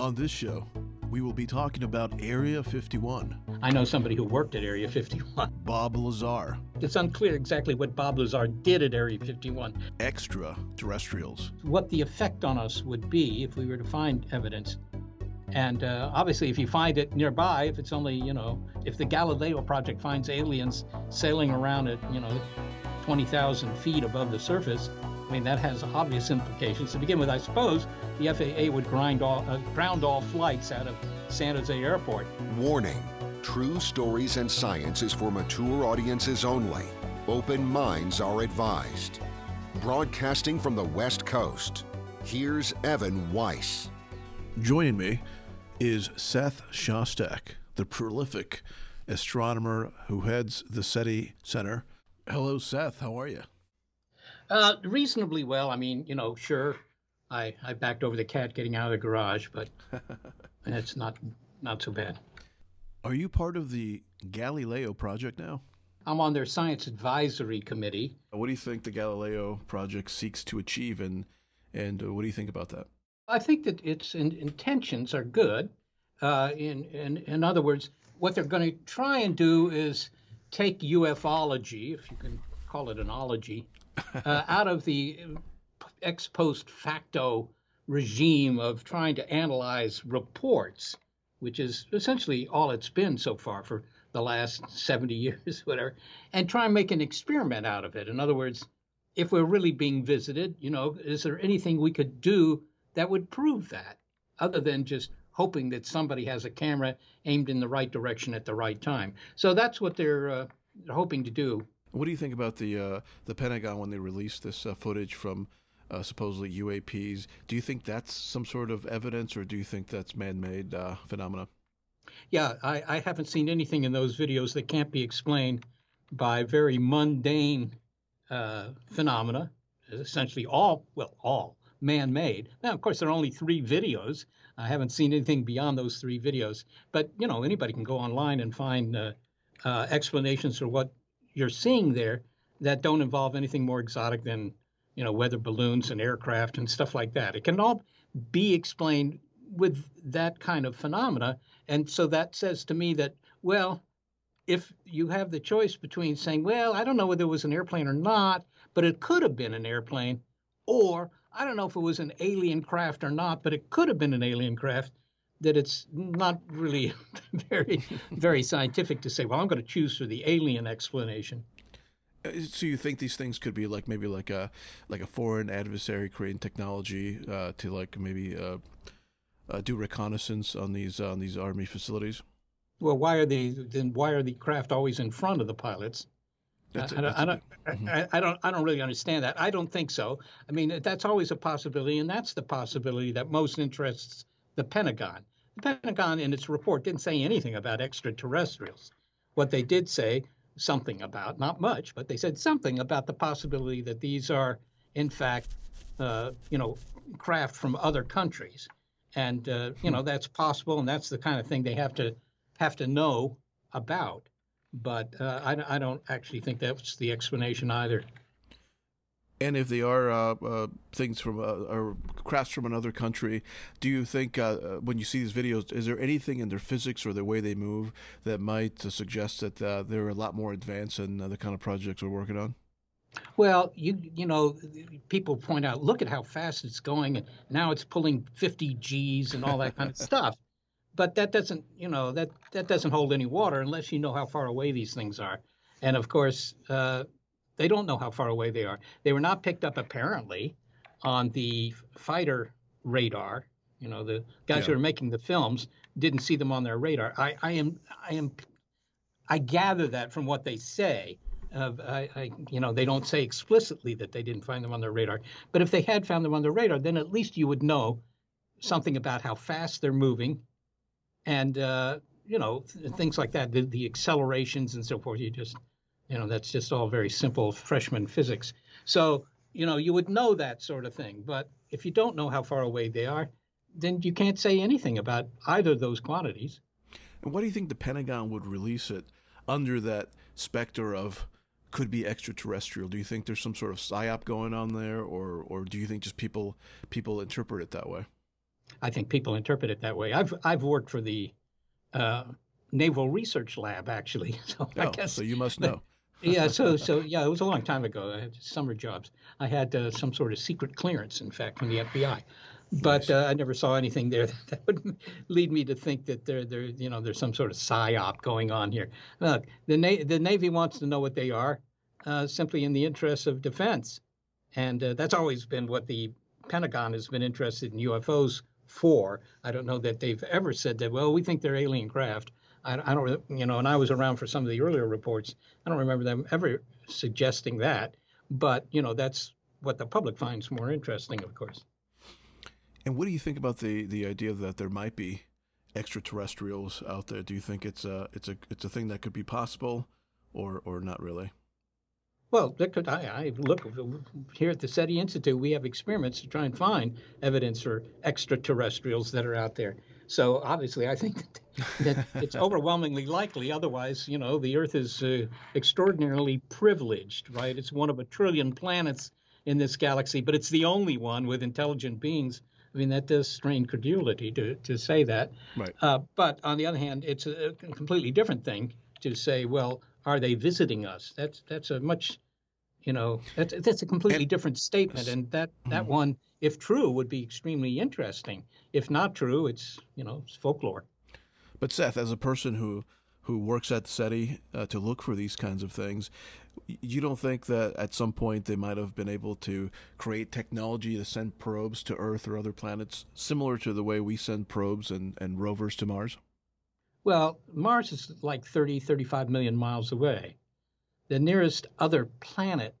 On this show, we will be talking about Area 51. I know somebody who worked at Area 51. Bob Lazar. It's unclear exactly what Bob Lazar did at Area 51. Extraterrestrials. What the effect on us would be if we were to find evidence. And uh, obviously, if you find it nearby, if it's only, you know, if the Galileo Project finds aliens sailing around at, you know, 20,000 feet above the surface, I mean, that has obvious implications. To begin with, I suppose the FAA would grind all, uh, ground all flights out of San Jose Airport. Warning True stories and science is for mature audiences only. Open minds are advised. Broadcasting from the West Coast, here's Evan Weiss. Joining me is Seth Shostak, the prolific astronomer who heads the SETI Center. Hello, Seth. How are you? Uh, reasonably well. I mean, you know, sure, I, I backed over the cat getting out of the garage, but it's not not so bad. Are you part of the Galileo project now? I'm on their science advisory committee. What do you think the Galileo project seeks to achieve, and and uh, what do you think about that? I think that its in, intentions are good. Uh, in, in in other words, what they're going to try and do is take ufology, if you can call it an ology, uh, out of the ex post facto regime of trying to analyze reports, which is essentially all it's been so far for the last 70 years, whatever, and try and make an experiment out of it. In other words, if we're really being visited, you know, is there anything we could do that would prove that, other than just hoping that somebody has a camera aimed in the right direction at the right time? So that's what they're uh, hoping to do. What do you think about the uh, the Pentagon when they released this uh, footage from uh, supposedly UAPs? Do you think that's some sort of evidence, or do you think that's man-made uh, phenomena? Yeah, I, I, haven't seen anything in those videos that can't be explained by very mundane uh, phenomena. Essentially, all well, all man-made. Now, of course, there are only three videos. I haven't seen anything beyond those three videos. But you know, anybody can go online and find uh, explanations for what you're seeing there that don't involve anything more exotic than you know weather balloons and aircraft and stuff like that. It can all be explained with that kind of phenomena, and so that says to me that well, if you have the choice between saying, well, I don't know whether it was an airplane or not, but it could have been an airplane, or I don't know if it was an alien craft or not, but it could have been an alien craft that it's not really very very scientific to say well i'm going to choose for the alien explanation uh, so you think these things could be like maybe like a like a foreign adversary creating technology uh, to like maybe uh, uh, do reconnaissance on these on these army facilities well why are they then why are the craft always in front of the pilots that's I, I, don't, mm-hmm. I, I, don't. I don't really understand that. I don't think so. I mean, that's always a possibility, and that's the possibility that most interests the Pentagon. The Pentagon, in its report, didn't say anything about extraterrestrials. What they did say something about, not much, but they said something about the possibility that these are, in fact, uh, you know, craft from other countries, and uh, you know that's possible, and that's the kind of thing they have to have to know about. But uh, I, I don't actually think that's the explanation either. And if they are uh, uh, things from uh, or crafts from another country, do you think uh, uh, when you see these videos, is there anything in their physics or the way they move that might suggest that uh, they're a lot more advanced than the kind of projects we're working on? Well, you you know, people point out, look at how fast it's going, and now it's pulling 50 Gs and all that kind of stuff. But that doesn't, you know, that that doesn't hold any water unless you know how far away these things are. And of course, they don't know how far away they are. They were not picked up apparently on the fighter radar. You know, the guys yeah. who are making the films didn't see them on their radar. I, I am, I am, I gather that from what they say. Uh, I, I, you know, they don't say explicitly that they didn't find them on their radar. But if they had found them on their radar, then at least you would know something about how fast they're moving, and uh, you know, th- things like that, the, the accelerations and so forth. You just you know, that's just all very simple freshman physics. So, you know, you would know that sort of thing. But if you don't know how far away they are, then you can't say anything about either of those quantities. And why do you think the Pentagon would release it under that specter of could be extraterrestrial? Do you think there's some sort of psyop going on there, or or do you think just people people interpret it that way? I think people interpret it that way. I've I've worked for the uh, Naval Research Lab actually, so oh, I guess so. You must know. Yeah, so so yeah, it was a long time ago. I had summer jobs. I had uh, some sort of secret clearance, in fact, from the FBI, but nice. uh, I never saw anything there that would lead me to think that there there you know there's some sort of psyop going on here. Look, the Na- the Navy wants to know what they are, uh, simply in the interest of defense, and uh, that's always been what the Pentagon has been interested in UFOs for. I don't know that they've ever said that. Well, we think they're alien craft. I, I don't, you know, and I was around for some of the earlier reports. I don't remember them ever suggesting that. But you know, that's what the public finds more interesting, of course. And what do you think about the the idea that there might be extraterrestrials out there? Do you think it's a it's a it's a thing that could be possible, or or not really? Well, could, I, I, look here at the SETI Institute. We have experiments to try and find evidence for extraterrestrials that are out there. So obviously, I think that, it's overwhelmingly likely. Otherwise, you know, the Earth is uh, extraordinarily privileged, right? It's one of a trillion planets in this galaxy, but it's the only one with intelligent beings. I mean, that does strain credulity to, to say that. Right. Uh, but on the other hand, it's a completely different thing to say, well, are they visiting us? That's that's a much, you know, that's that's a completely and, different statement, and that that mm-hmm. one, if true, would be extremely interesting. If not true, it's you know it's folklore. But Seth, as a person who who works at SETI uh, to look for these kinds of things, you don't think that at some point they might have been able to create technology to send probes to Earth or other planets, similar to the way we send probes and, and rovers to Mars? Well, Mars is like 30, 35 million miles away. The nearest other planet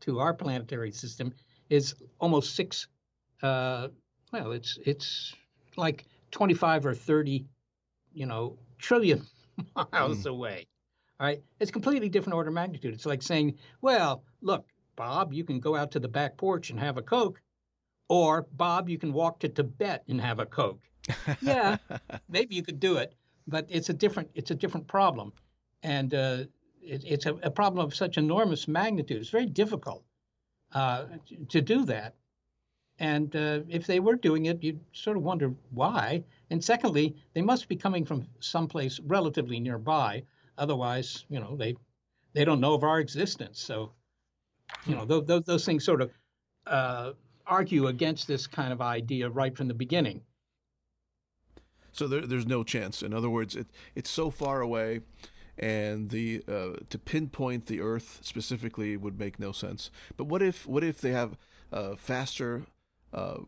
to our planetary system is almost six. Uh, well, it's it's like 25 or 30, you know, trillion miles mm. away. All right, it's completely different order of magnitude. It's like saying, well, look, Bob, you can go out to the back porch and have a Coke, or Bob, you can walk to Tibet and have a Coke. yeah, maybe you could do it, but it's a different it's a different problem, and uh, it, it's a, a, problem of such enormous magnitude. It's very difficult uh, to do that, and uh, if they were doing it, you'd sort of wonder why. And secondly, they must be coming from someplace relatively nearby. Otherwise, you know, they they don't know of our existence. So, you know, those those, those things sort of uh, argue against this kind of idea right from the beginning. So there, there's no chance. In other words, it, it's so far away, and the uh, to pinpoint the Earth specifically would make no sense. But what if what if they have uh, faster uh,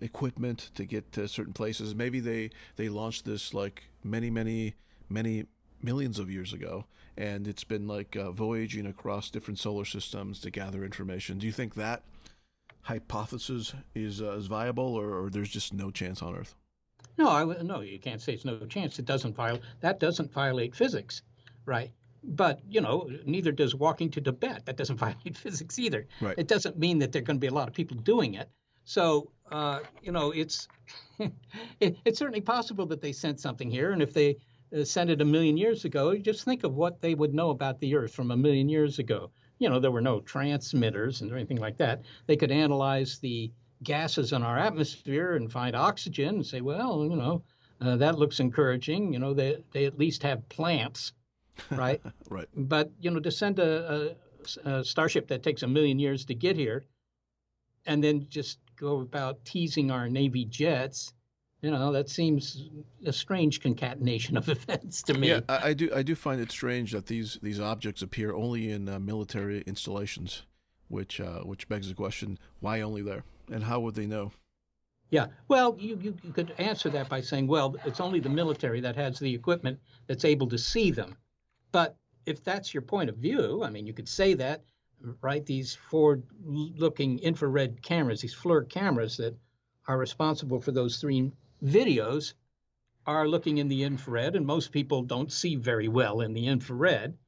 equipment to get to certain places? Maybe they they launched this like many many many millions of years ago, and it's been like uh, voyaging across different solar systems to gather information. Do you think that hypothesis is uh, is viable, or, or there's just no chance on Earth? No, I, no, you can't say it's no chance. It doesn't violate that doesn't violate physics, right? But you know, neither does walking to Tibet. That doesn't violate physics either. Right. It doesn't mean that there are going to be a lot of people doing it. So uh, you know, it's it, it's certainly possible that they sent something here, and if they uh, sent it a million years ago, just think of what they would know about the Earth from a million years ago. You know, there were no transmitters and anything like that. They could analyze the gases in our atmosphere and find oxygen and say, well, you know, uh, that looks encouraging. You know, they they at least have plants, right? right. But you know, to send a, a, a, starship that takes a million years to get here, and then just go about teasing our Navy jets, you know, that seems a strange concatenation of events to me. Yeah, I, I do. I do find it strange that these these objects appear only in uh, military installations, which uh, which begs the question: Why only there? And how would they know? Yeah, well, you, you, you could answer that by saying, well, it's only the military that has the equipment that's able to see them. But if that's your point of view, I mean, you could say that, right? These forward looking infrared cameras, these FLIR cameras that are responsible for those three videos, are looking in the infrared, and most people don't see very well in the infrared,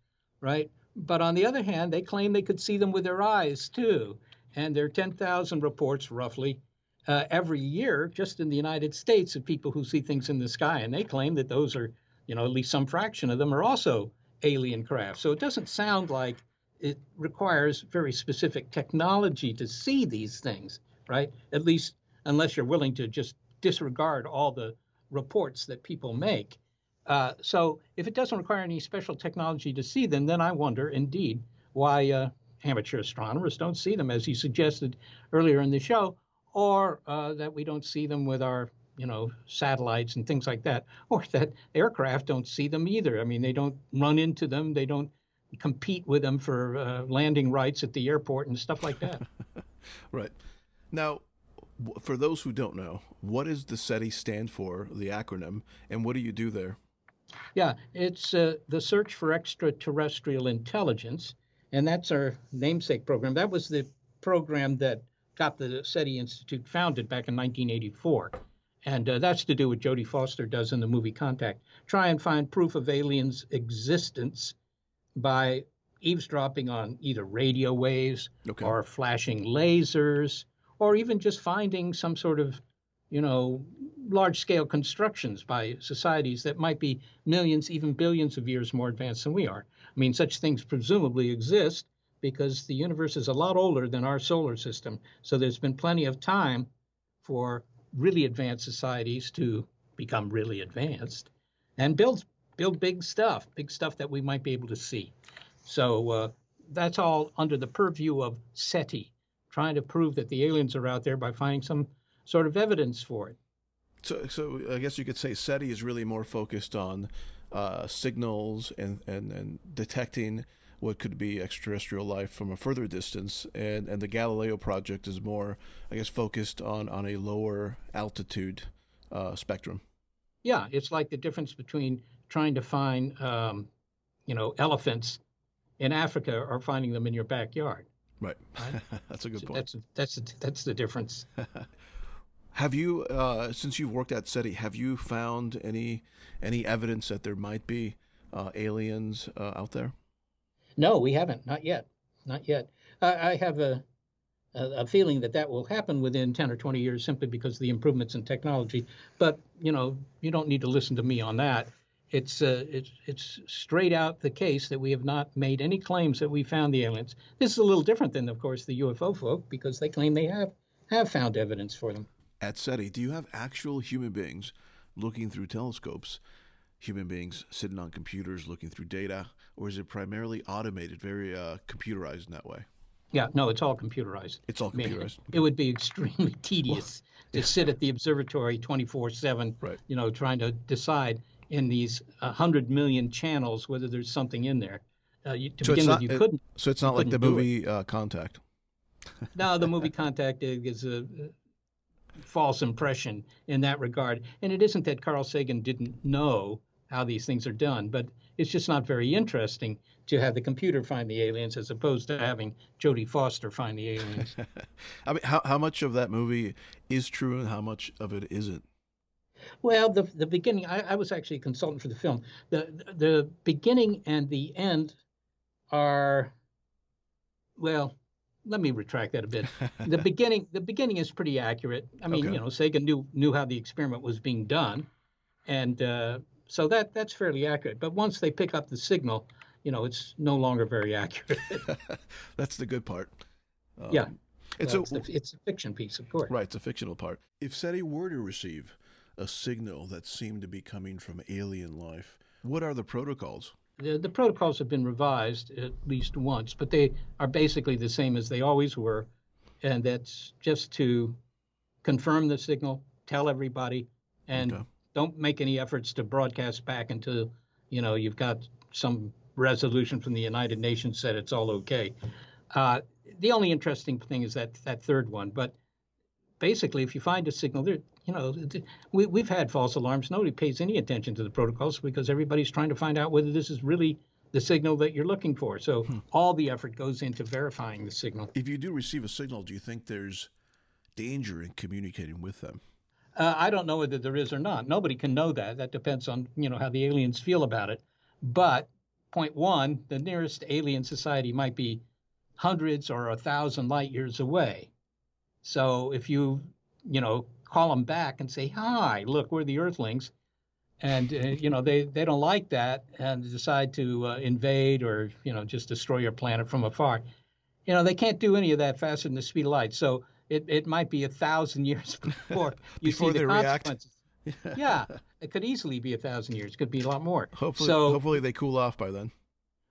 right? But on the other hand, they claim they could see them with their eyes too and there are 10,000 reports roughly uh, every year just in the United States of people who see things in the sky, and they claim that those are, you know, at least some fraction of them are also alien craft. So it doesn't sound like it requires very specific technology to see these things, right? At least unless you're willing to just disregard all the reports that people make. Uh, so if it doesn't require any special technology to see them, then I wonder indeed why uh, amateur astronomers don't see them, as you suggested earlier in the show, or uh, that we don't see them with our you know satellites and things like that, or that aircraft don't see them either. I mean, they don't run into them, they don't compete with them for uh, landing rights at the airport and stuff like that. right. Now, for those who don't know, what does the SETI stand for, the acronym, and what do you do there? Yeah, it's uh, the Search for Extraterrestrial Intelligence, and that's our namesake program. That was the program that got the SETI Institute founded back in 1984. And uh, that's to do what Jodie Foster does in the movie Contact try and find proof of aliens' existence by eavesdropping on either radio waves okay. or flashing lasers or even just finding some sort of, you know, large scale constructions by societies that might be millions, even billions of years more advanced than we are. I mean, such things presumably exist because the universe is a lot older than our solar system. So there's been plenty of time for really advanced societies to become really advanced and build build big stuff, big stuff that we might be able to see. So uh, that's all under the purview of SETI, trying to prove that the aliens are out there by finding some sort of evidence for it. So, so I guess you could say SETI is really more focused on uh, signals and, and, and detecting what could be extraterrestrial life from a further distance, and, and the Galileo project is more, I guess, focused on, on a lower altitude uh, spectrum. Yeah, it's like the difference between trying to find, um, you know, elephants in Africa or finding them in your backyard. Right. right? that's a good so point. That's that's that's the difference. have you, uh, since you've worked at SETI, have you found any any evidence that there might be uh, aliens uh, out there? No, we haven't. Not yet. Not yet. I, I have a, a, feeling that that will happen within 10 or 20 years simply because of the improvements in technology. But, you know, you don't need to listen to me on that. It's, uh, it's, it's straight out the case that we have not made any claims that we found the aliens. This is a little different than, of course, the UFO folk because they claim they have, have found evidence for them. At SETI, do you have actual human beings looking through telescopes human beings sitting on computers looking through data, or is it primarily automated, very uh, computerized in that way? Yeah, no, it's all computerized. It's all computerized. it would be extremely tedious well, to sit at the observatory 24/7, right. you know, trying to decide in these 100 million channels whether there's something in there. Uh, you, to so begin with, you it, couldn't. So it's not like the movie uh, Contact. no, the movie Contact is a false impression in that regard. And it isn't that Carl Sagan didn't know how these things are done, but it's just not very interesting to have the computer find the aliens as opposed to having Jodie Foster find the aliens. I mean, how how much of that movie is true and how much of it isn't? Well, the the beginning. I, I was actually a consultant for the film. the The beginning and the end are, well, let me retract that a bit. the beginning the beginning is pretty accurate. I mean, okay. you know, Sagan knew knew how the experiment was being done, and uh, so that that's fairly accurate. But once they pick up the signal, you know, it's no longer very accurate. that's the good part. Um, yeah. It's, well, a, it's, it's, a fiction piece, of course. Right, it's a fictional part. If SETI were to receive a signal that seemed to be coming from alien life, what are the protocols? The, the protocols have been revised at least once, but they are basically the same as they always were. And that's just to confirm the signal, tell everybody, and okay don't make any efforts to broadcast back until you know you've got some resolution from the United Nations said it's all okay. Uh, the only interesting thing is that that third one, but basically, if you find a signal, there, you know, we, we've had false alarms. Nobody pays any attention to the protocols because everybody's trying to find out whether this is really the signal that you're looking for. So hmm. all the effort goes into verifying the signal. If you do receive a signal, do you think there's danger in communicating with them? Uh, I don't know whether there is or not. Nobody can know that. That depends on you know how the aliens feel about it. But point one, the nearest alien society might be hundreds or a thousand light years away. So if you you know call them back and say, "Hi, look, we're the Earthlings," and uh, you know they they don't like that and decide to uh, invade or you know just destroy your planet from afar, you know they can't do any of that faster than the speed of light. So it, it might be a thousand years before you before see the they react. consequences. yeah, it could easily be a thousand years. It could be a lot more. Hopefully, so, hopefully they cool off by then.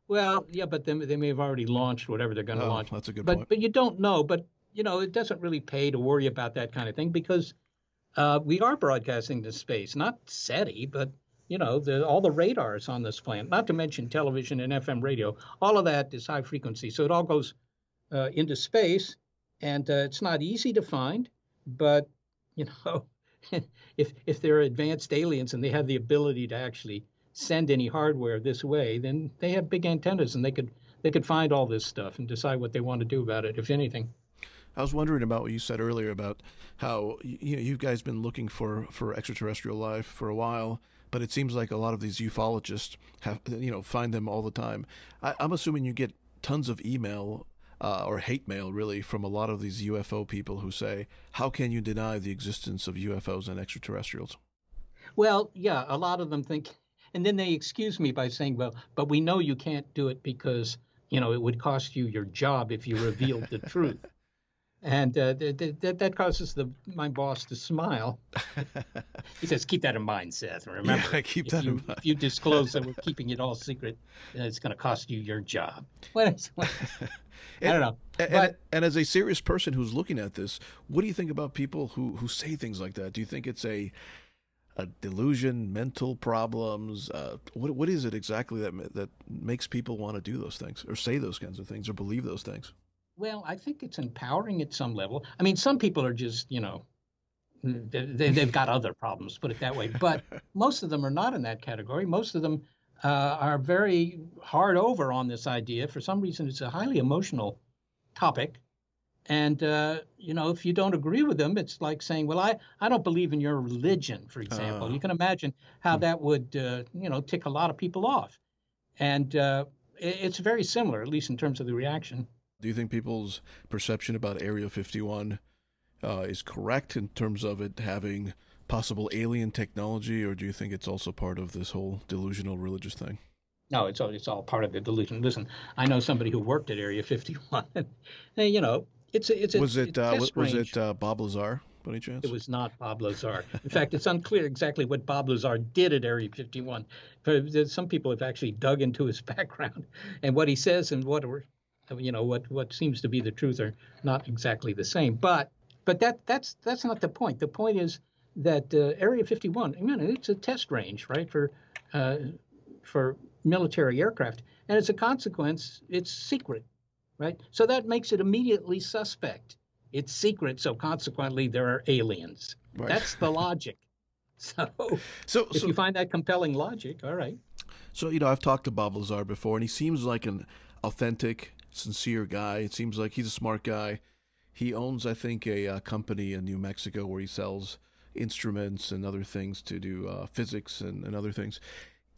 Well, yeah, but then they may have already launched whatever they're going to Oh, launch. that's a good but point. but you don't know. But you know, it doesn't really pay to worry about that kind of thing because uh, we are broadcasting to space, not SETI, but you know, the, all the radars on this planet. Not to mention television and FM radio. All of that is high frequency, so it all goes uh, into space, and uh, it's not easy to find. But you know, if if they're advanced aliens and they have the ability to actually send any hardware this way, then they have big antennas and they could they could find all this stuff and decide what they want to do about it, if anything. I was wondering about what you said earlier about how you know you guys been looking for for extraterrestrial life for a while, but it seems like a lot of these ufologists have you know find them all the time. I, I'm assuming you get tons of email uh, or hate mail really from a lot of these UFO people who say, "How can you deny the existence of UFOs and extraterrestrials?" Well, yeah, a lot of them think, and then they excuse me by saying, "Well, but we know you can't do it because you know it would cost you your job if you revealed the truth." And uh, th- th- that that causes the my boss to smile. he says, "Keep that in mind, Seth. Remember, Yeah, keep if that you, in mind." If you disclose that we're keeping it all secret, it's going to cost you your job." It's- well, I don't know, And, but and, and as a serious person who's looking at this, what do you think about people who, who say things like that? Do you think it's a a delusion, mental problems? Uh, what what is it exactly that that makes people want to do those things, or say those kinds of things, or believe those things? Well, I think it's empowering at some level. I mean, some people are just, you know, they, they've got other problems, put it that way. But most of them are not in that category. Most of them uh, are very hard over on this idea. For some reason, it's a highly emotional topic. And, uh, you know, if you don't agree with them, it's like saying, well, I, I don't believe in your religion, for example. Ah. you can imagine how that would, uh, you know, tick a lot of people off. And uh, it, it's very similar, at least in terms of the reaction. Do you think people's perception about Area 51 uh, is correct in terms of it having possible alien technology, or do you think it's also part of this whole delusional religious thing? No, it's all it's all part of the delusion. Listen, I know somebody who worked at Area 51. and, you know, it's a, it's a was it uh, was, it uh, Bob Lazar by any chance? It was not Bob Lazar. In fact, it's unclear exactly what Bob Lazar did at Area 51. But some people have actually dug into his background, and what he says and what were- you know what what seems to be the truth are not exactly the same. But but that that's that's not the point. The point is that uh, Area 51, I mean, it's a test range, right, for uh, for military aircraft, and as a consequence, it's secret, right? So that makes it immediately suspect. It's secret, so consequently, there are aliens. Right. That's the logic. So so if so you find that compelling logic, all right. So, you know, I've talked to Bob Lazar before, and he seems like an authentic, sincere guy. It seems like he's a smart guy. He owns, I think, a uh, company in New Mexico where he sells instruments and other things to do uh, physics and, and other things.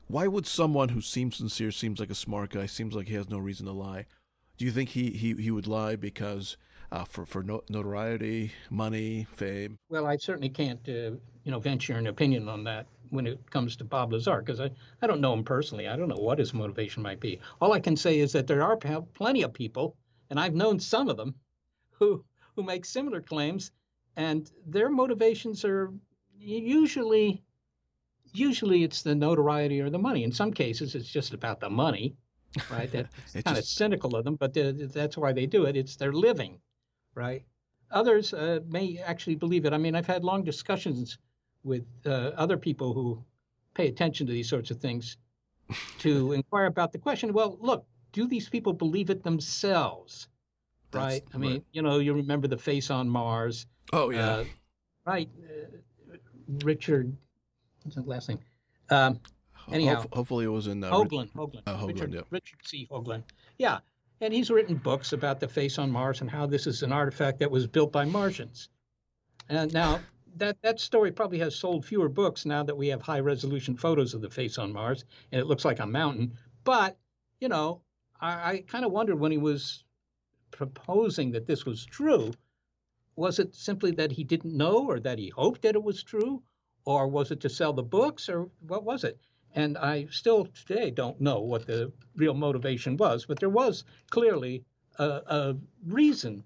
Why would someone who seems sincere, seems like a smart guy, seems like he has no reason to lie? Do you think he, he, he would lie because uh, for, for no, notoriety, money, fame? Well, I certainly can't, uh, you know, venture an opinion on that when it comes to Bob Lazar because I, I don't know him personally. I don't know what his motivation might be. All I can say is that there are p- plenty of people, and I've known some of them, who who make similar claims, and their motivations are usually usually it's the notoriety or the money. In some cases, it's just about the money, right? That's kind of cynical of them, but that's why they do it. It's their living, right? Others uh, may actually believe it. I mean, I've had long discussions with uh, other people who pay attention to these sorts of things to inquire about the question. Well, look, do these people believe it themselves? That's- right. I mean, you know, you remember the face on Mars, Oh, yeah. uh, right? Uh, Richard, what's his last name? Um, anyhow. Hope- hopefully it was in uh, Hoagland, Hoagland, Uh, Hoagland, Richard, yeah. Richard C. Hoagland. Yeah, and he's written books about the face on Mars and how this is an artifact that was built by Martians. And now that that story probably has sold fewer books now that we have high resolution photos of the face on Mars and it looks like a mountain. But you know, I, I kind of wondered when he was proposing that this was true. Was it simply that he didn't know, or that he hoped that it was true, or was it to sell the books, or what was it? And I still today don't know what the real motivation was, but there was clearly a, a reason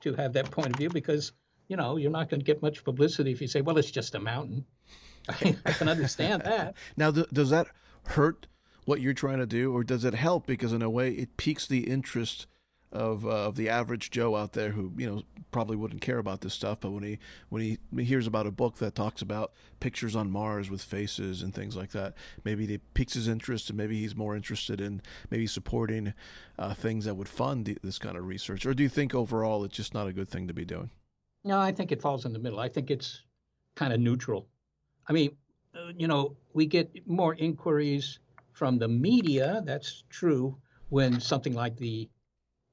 to have that point of view because you know you're not going to get much publicity if you say, well, it's just a mountain. I, I can understand that. Now, th- does that hurt what you're trying to do, or does it help because in a way it piques the interest of uh, of the average Joe out there who you know probably wouldn't care about this stuff, but when he when he, hears about a book that talks about pictures on Mars with faces and things like that, maybe it piques his interest, and maybe he's more interested in maybe supporting uh, things that would fund this kind of research. Or do you think overall it's just not a good thing to be doing? No, I think it falls in the middle. I think it's kind of neutral. I mean, uh, you know, we get more inquiries from the media. That's true when something like the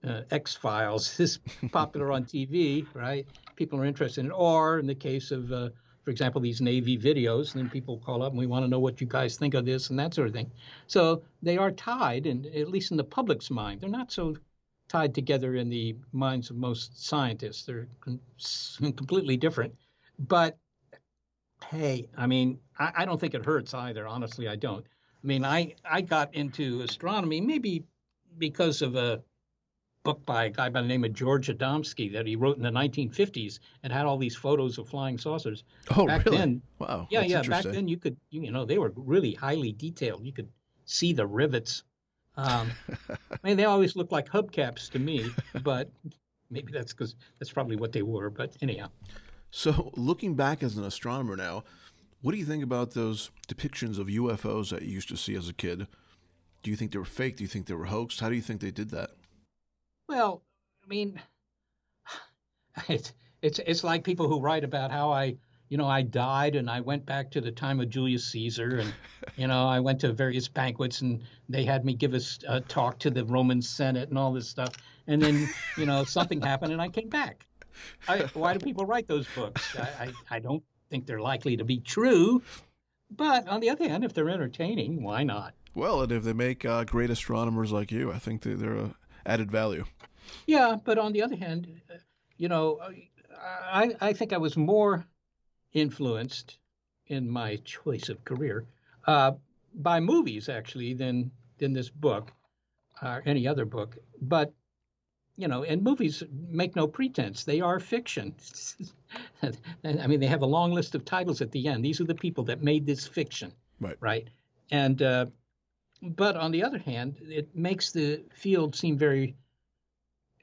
uh, X Files is popular on TV, right? People are interested in it. Or in the case of, uh, for example, these Navy videos, then people call up and we want to know what you guys think of this and that sort of thing. So they are tied, and at least in the public's mind, they're not so tied together in the minds of most scientists. They're completely different. But hey, I mean, I, I don't think it hurts either. Honestly, I don't. I mean, I, I got into astronomy maybe because of a book by a guy by the name of George Adamski that he wrote in the 1950s and had all these photos of flying saucers. Oh, back really? Then, wow. Yeah, yeah. Back then, you could, you know, they were really highly detailed. You could see the rivets. Um, I mean, they always look like hubcaps to me, but maybe that's because that's probably what they were. But anyhow. So, looking back as an astronomer now, what do you think about those depictions of UFOs that you used to see as a kid? Do you think they were fake? Do you think they were hoaxed? How do you think they did that? Well, I mean, it's it's it's like people who write about how I, you know, I died and I went back to the time of Julius Caesar, and you know, I went to various banquets and they had me give a, a talk to the Roman Senate and all this stuff, and then you know something happened and I came back. I, why do people write those books? I, I, I don't think they're likely to be true, but on the other hand, if they're entertaining, why not? Well, and if they make uh, great astronomers like you, I think they, they're a added value. Yeah, but on the other hand, you know, I I think I was more influenced in my choice of career uh, by movies actually than than this book or any other book. But you know, and movies make no pretense; they are fiction. I mean, they have a long list of titles at the end. These are the people that made this fiction, right? Right, and uh, but on the other hand, it makes the field seem very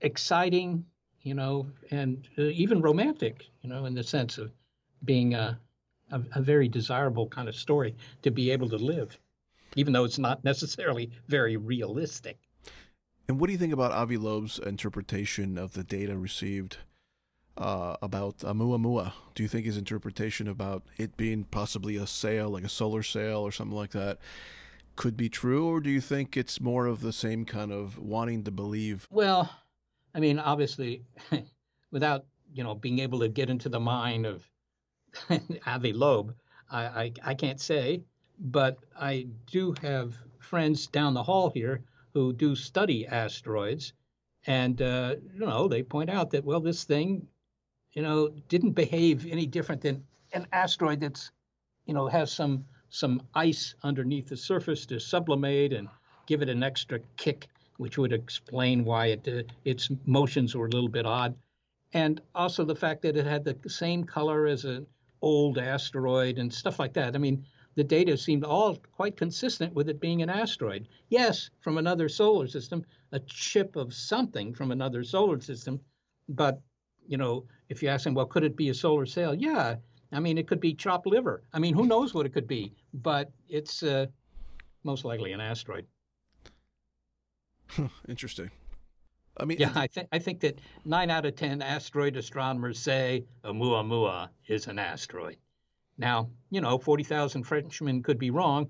exciting, you know, and uh, even romantic, you know, in the sense of being a, a, a, very desirable kind of story to be able to live, even though it's not necessarily very realistic. And what do you think about Avi Loeb's interpretation of the data received uh, about Oumuamua? Do you think his interpretation about it being possibly a sail, like a solar sail or something like that, could be true, or do you think it's more of the same kind of wanting to believe? Well, I mean, obviously, without you know being able to get into the mind of Avi Loeb, I, I, I can't say, but I do have friends down the hall here who do study asteroids, and uh, you know they point out that well, this thing, you know, didn't behave any different than an asteroid that's, you know, has some some ice underneath the surface to sublimate and give it an extra kick, which would explain why it, uh, its motions were a little bit odd. And also the fact that it had the same color as an old asteroid and stuff like that. I mean, the data seemed all quite consistent with it being an asteroid. Yes, from another solar system, a chip of something from another solar system. But, you know, if you ask them, well, could it be a solar sail? Yeah, I mean, it could be chopped liver. I mean, who knows what it could be? But it's uh, most likely an asteroid. Interesting. I mean, yeah, I think I think that nine out of ten asteroid astronomers say Oumuamua is an asteroid. Now, you know, forty thousand Frenchmen could be wrong.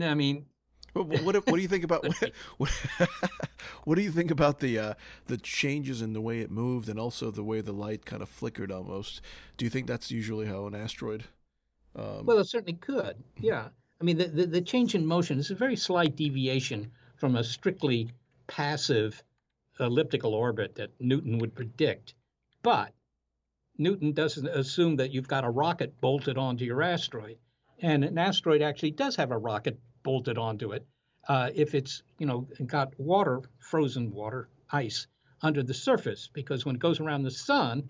I mean, what, what, what do you think about what, what, what, do you think about the uh, the changes in the way it moved and also the way the light kind of flickered almost? Do you think that's usually how an asteroid? Um... Well, it certainly could. Yeah, I mean the, the, the change in motion is a very slight deviation from a strictly passive elliptical orbit that Newton would predict, but Newton doesn't assume that you've got a rocket bolted onto your asteroid. And an asteroid actually does have a rocket bolted onto it. Uh, if it's you know got water, frozen water, ice under the surface because when it goes around the sun,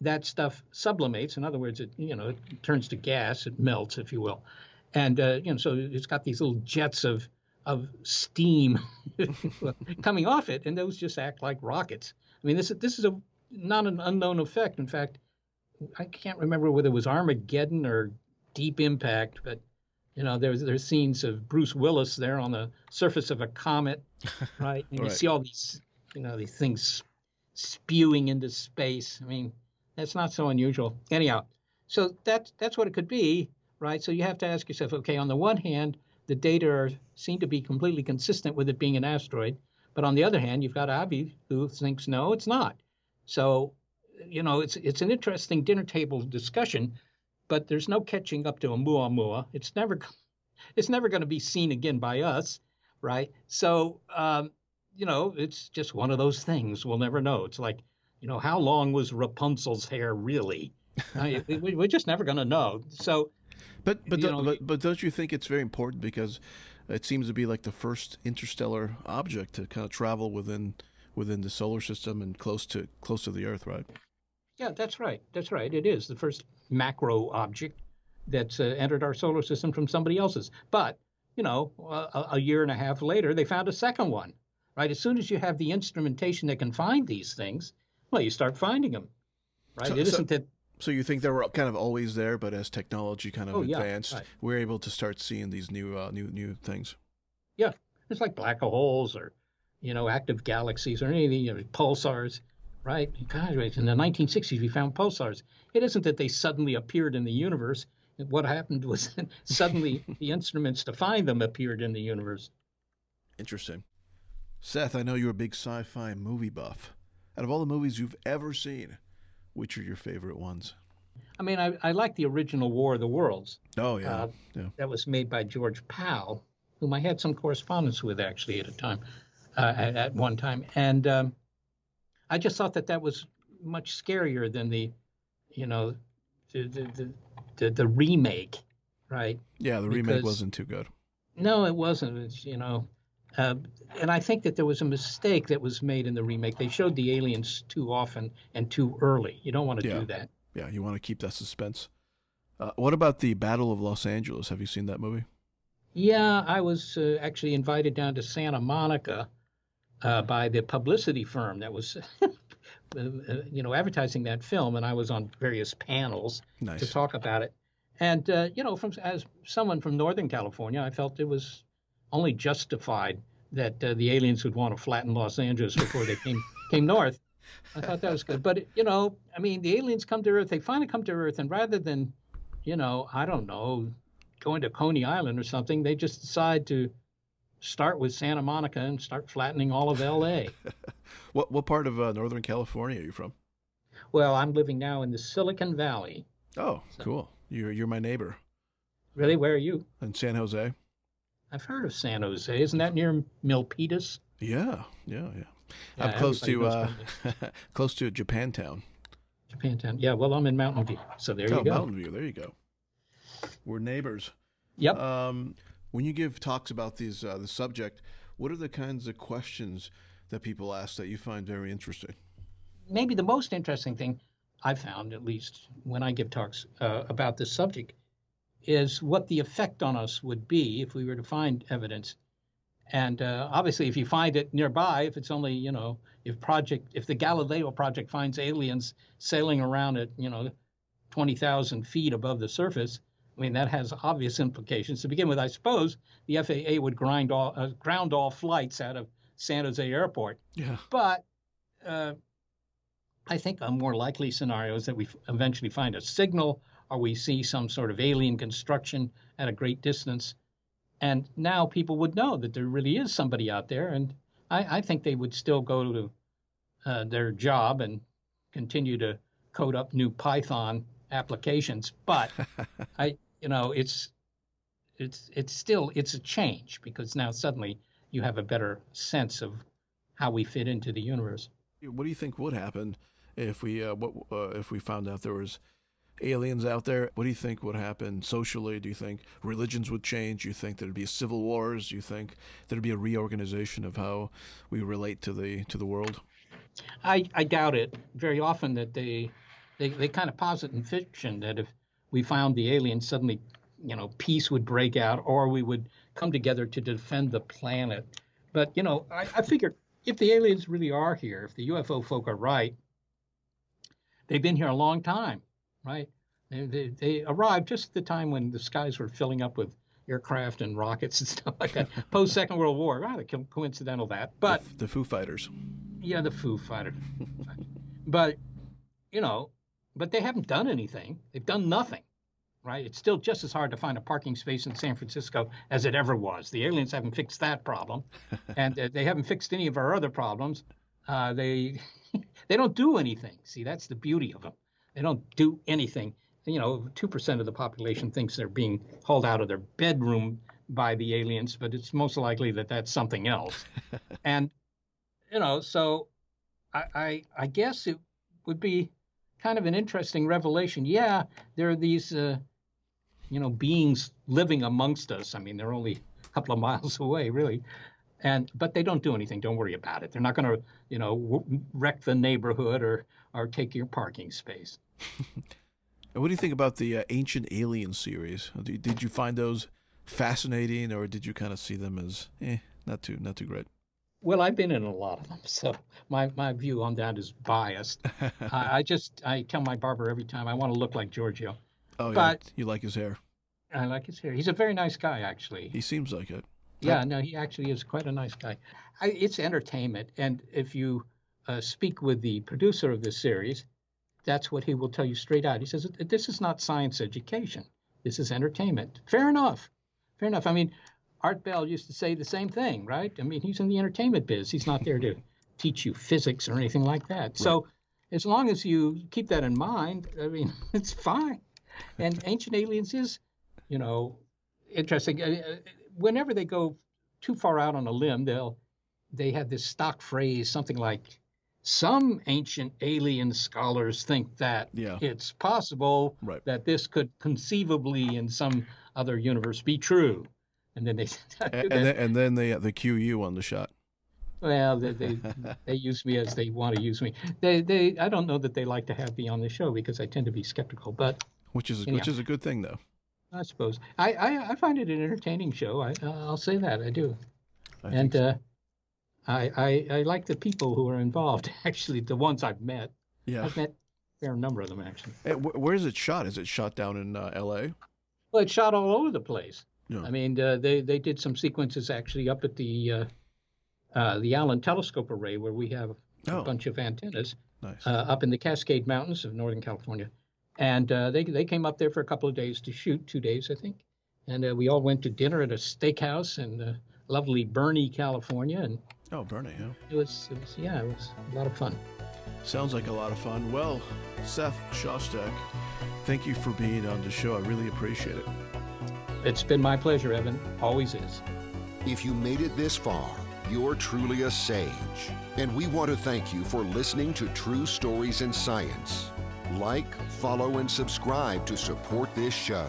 that stuff sublimates. In other words, it you know it turns to gas, it melts, if you will, and uh, you know so it's got these little jets of of steam coming off it, and those just act like rockets. I mean, this this is a not an unknown effect. In fact, I can't remember whether it was Armageddon or Deep Impact, but you know, there's there's scenes of Bruce Willis there on the surface of a comet, right? And right. you see all these, you know, these things spewing into space. I mean, that's not so unusual. Anyhow, so that's that's what it could be, right? So you have to ask yourself, okay, on the one hand, the data are, seem to be completely consistent with it being an asteroid, but on the other hand, you've got Avi who thinks no, it's not. So, you know, it's it's an interesting dinner table discussion, but there's no catching up to Oumuamua. It's never it's never going to be seen again by us, right? So, um, you know, it's just one of those things. We'll never know. It's like, you know, how long was Rapunzel's hair really? I mean, we, are just never going to know. So, but but, know, but but don't you think it's very important because it seems to be like the first interstellar object to kind of travel within within the solar system and close to close to the Earth, right? Yeah, that's right. That's right. It is the first macro object that's uh, entered our solar system from somebody else's. But you know, a, a, year and a half later, they found a second one. Right. As soon as you have the instrumentation that can find these things, well, you start finding them. Right. So, it isn't so, that. So you think they were kind of always there, but as technology kind of oh, advanced, yeah, right. we're able to start seeing these new, uh, new, new things. Yeah, it's like black holes or you know, active galaxies or anything, you know, pulsars, right? God, in the 1960s, we found pulsars. It isn't that they suddenly appeared in the universe. What happened was suddenly the instruments to find them appeared in the universe. Interesting. Seth, I know you're a big sci fi movie buff. Out of all the movies you've ever seen, which are your favorite ones? I mean, I, I like the original War of the Worlds. Oh, yeah. Uh, yeah. That was made by George Pal, whom I had some correspondence with actually at a time uh, at, at, one time, and um, I just thought that that was much scarier than the, you know, the the the, the remake, right? Yeah, the because, remake wasn't too good. No, it wasn't. It's, you know, uh, and I think that there was a mistake that was made in the remake. They showed the aliens too often and too early. You don't want to yeah. do that. Yeah, you want to keep that suspense. Uh, what about the Battle of Los Angeles? Have you seen that movie? Yeah, I was uh, actually invited down to Santa Monica uh, by the publicity firm that was, you know, advertising that film, and I was on various panels nice. to talk about it. And uh, you know, from as someone from Northern California, I felt it was only justified that uh, the aliens would want to flatten Los Angeles before they came came north. I thought that was good, but you know, I mean, the aliens come to Earth. They finally come to Earth, and rather than, you know, I don't know, going to Coney Island or something, they just decide to start with Santa Monica and start flattening all of LA. what what part of uh, Northern California are you from? Well, I'm living now in the Silicon Valley. Oh, so. cool. You're you're my neighbor. Really? Where are you? In San Jose. I've heard of San Jose. Isn't that near Milpitas? Yeah, yeah, yeah. yeah I'm close to uh, close to Japantown. Japantown. Yeah. Well, I'm in Mountain View, so there oh, you go. Mountain View. There you go. We're neighbors. Yep. Um, when you give talks about these uh, the subject, what are the kinds of questions that people ask that you find very interesting? Maybe the most interesting thing I've found, at least when I give talks uh, about this subject, is what the effect on us would be if we were to find evidence. And uh, obviously, if you find it nearby, if it's only you know, if project, if the Galileo project finds aliens sailing around at you know, twenty thousand feet above the surface, I mean, that has obvious implications. To begin with, I suppose the FAA would grind all, uh, ground all flights out of San Jose Airport. Yeah. But uh, I think a more likely scenario is that we eventually find a signal or we see some sort of alien construction at a great distance. And now people would know that there really is somebody out there. And I, I think they would still go to uh, their job and continue to code up new Python applications. But I, you know, it's it's it's still it's a change because now suddenly you have a better sense of how we fit into the universe. What do you think would happen if we uh, what uh, if we found out there was aliens out there? What do you think would happen socially? Do you think religions would change? Do you think there'd be civil wars? Do you think there'd be a reorganization of how we relate to the to the world? I, I doubt it. Very often that they, they they kind of posit in fiction that if we found the aliens, suddenly, you know, peace would break out, or we would come together to defend the planet. But you know, I, I figure if the aliens really are here, if the UFO folk are right, they've been here a long time, right? They, they, they arrived just at the time when the skies were filling up with aircraft and rockets and stuff like that. Post Second World War, rather coincidental that. But the, the Foo Fighters. Yeah, the Foo Fighters. but you know, but they haven't done anything. They've done nothing, right? It's still just as hard to find a parking space in San Francisco as it ever was. The aliens haven't fixed that problem, and uh, they haven't fixed any of our other problems. Uh, they they don't do anything. See, that's the beauty of them. They don't do anything. You know, two percent of the population thinks they're being hauled out of their bedroom by the aliens, but it's most likely that that's something else. and you know, so I, I I guess it would be kind of an interesting revelation. Yeah, there are these, uh, you know, beings living amongst us. I mean, they're only a couple of miles away, really, and but they don't do anything. Don't worry about it. They're not going to, you know, wreck the neighborhood or or take your parking space. what do you think about the uh, Ancient Alien series? Did you find those fascinating, or did you kind of see them as, eh, not too not too great? Well, I've been in a lot of them, so my, my view on that is biased. I, I, just I tell my barber every time I want to look like Giorgio. Oh, but yeah, you like his hair. I like his hair. He's a very nice guy, actually. He seems like it. Yeah, no, he actually is quite a nice guy. I, it's entertainment, and if you uh, speak with the producer of this series, that's what he will tell you straight out. He says, "This is not science education. This is entertainment." Fair enough. Fair enough. I mean, Art Bell used to say the same thing, right? I mean, he's in the entertainment biz. He's not there to teach you physics or anything like that. Right. So, as long as you keep that in mind, I mean, it's fine. And Ancient Aliens is, you know, interesting. Whenever they go too far out on a limb, they'll they have this stock phrase, something like, "Some ancient alien scholars think that yeah. it's possible right. that this could conceivably, in some other universe, be true." and then they and, then, and then they they cue you on the shot. Well, they, they they use me as they want to use me. They they I don't know that they like to have me on the show because I tend to be skeptical, but which is anyhow, which is a good thing though. I suppose I I, I find it an entertaining show. I I'll say that I do, I and so. uh, I, I I like the people who are involved. Actually, the ones I've met. Yeah, I've met a fair number of them actually. Hey, where is it shot? Is it shot down in uh, L.A.? Well, it's shot all over the place. Yeah. I mean, uh, they they did some sequences actually up at the uh, uh, the Allen Telescope Array where we have a oh. bunch of antennas nice. Uh, up in the Cascade Mountains of Northern California, and uh, they they came up there for a couple of days to shoot, two days I think, and uh, we all went to dinner at a steakhouse in lovely Burney, California, and oh, Burney, yeah, it was it was yeah, it was a lot of fun. Sounds like a lot of fun. Well, Seth Shostak, thank you for being on the show. I really appreciate it. It's been my pleasure, Evan. Always is. If you made it this far, you're truly a sage. And we want to thank you for listening to True Stories in Science. Like, follow, and subscribe to support this show.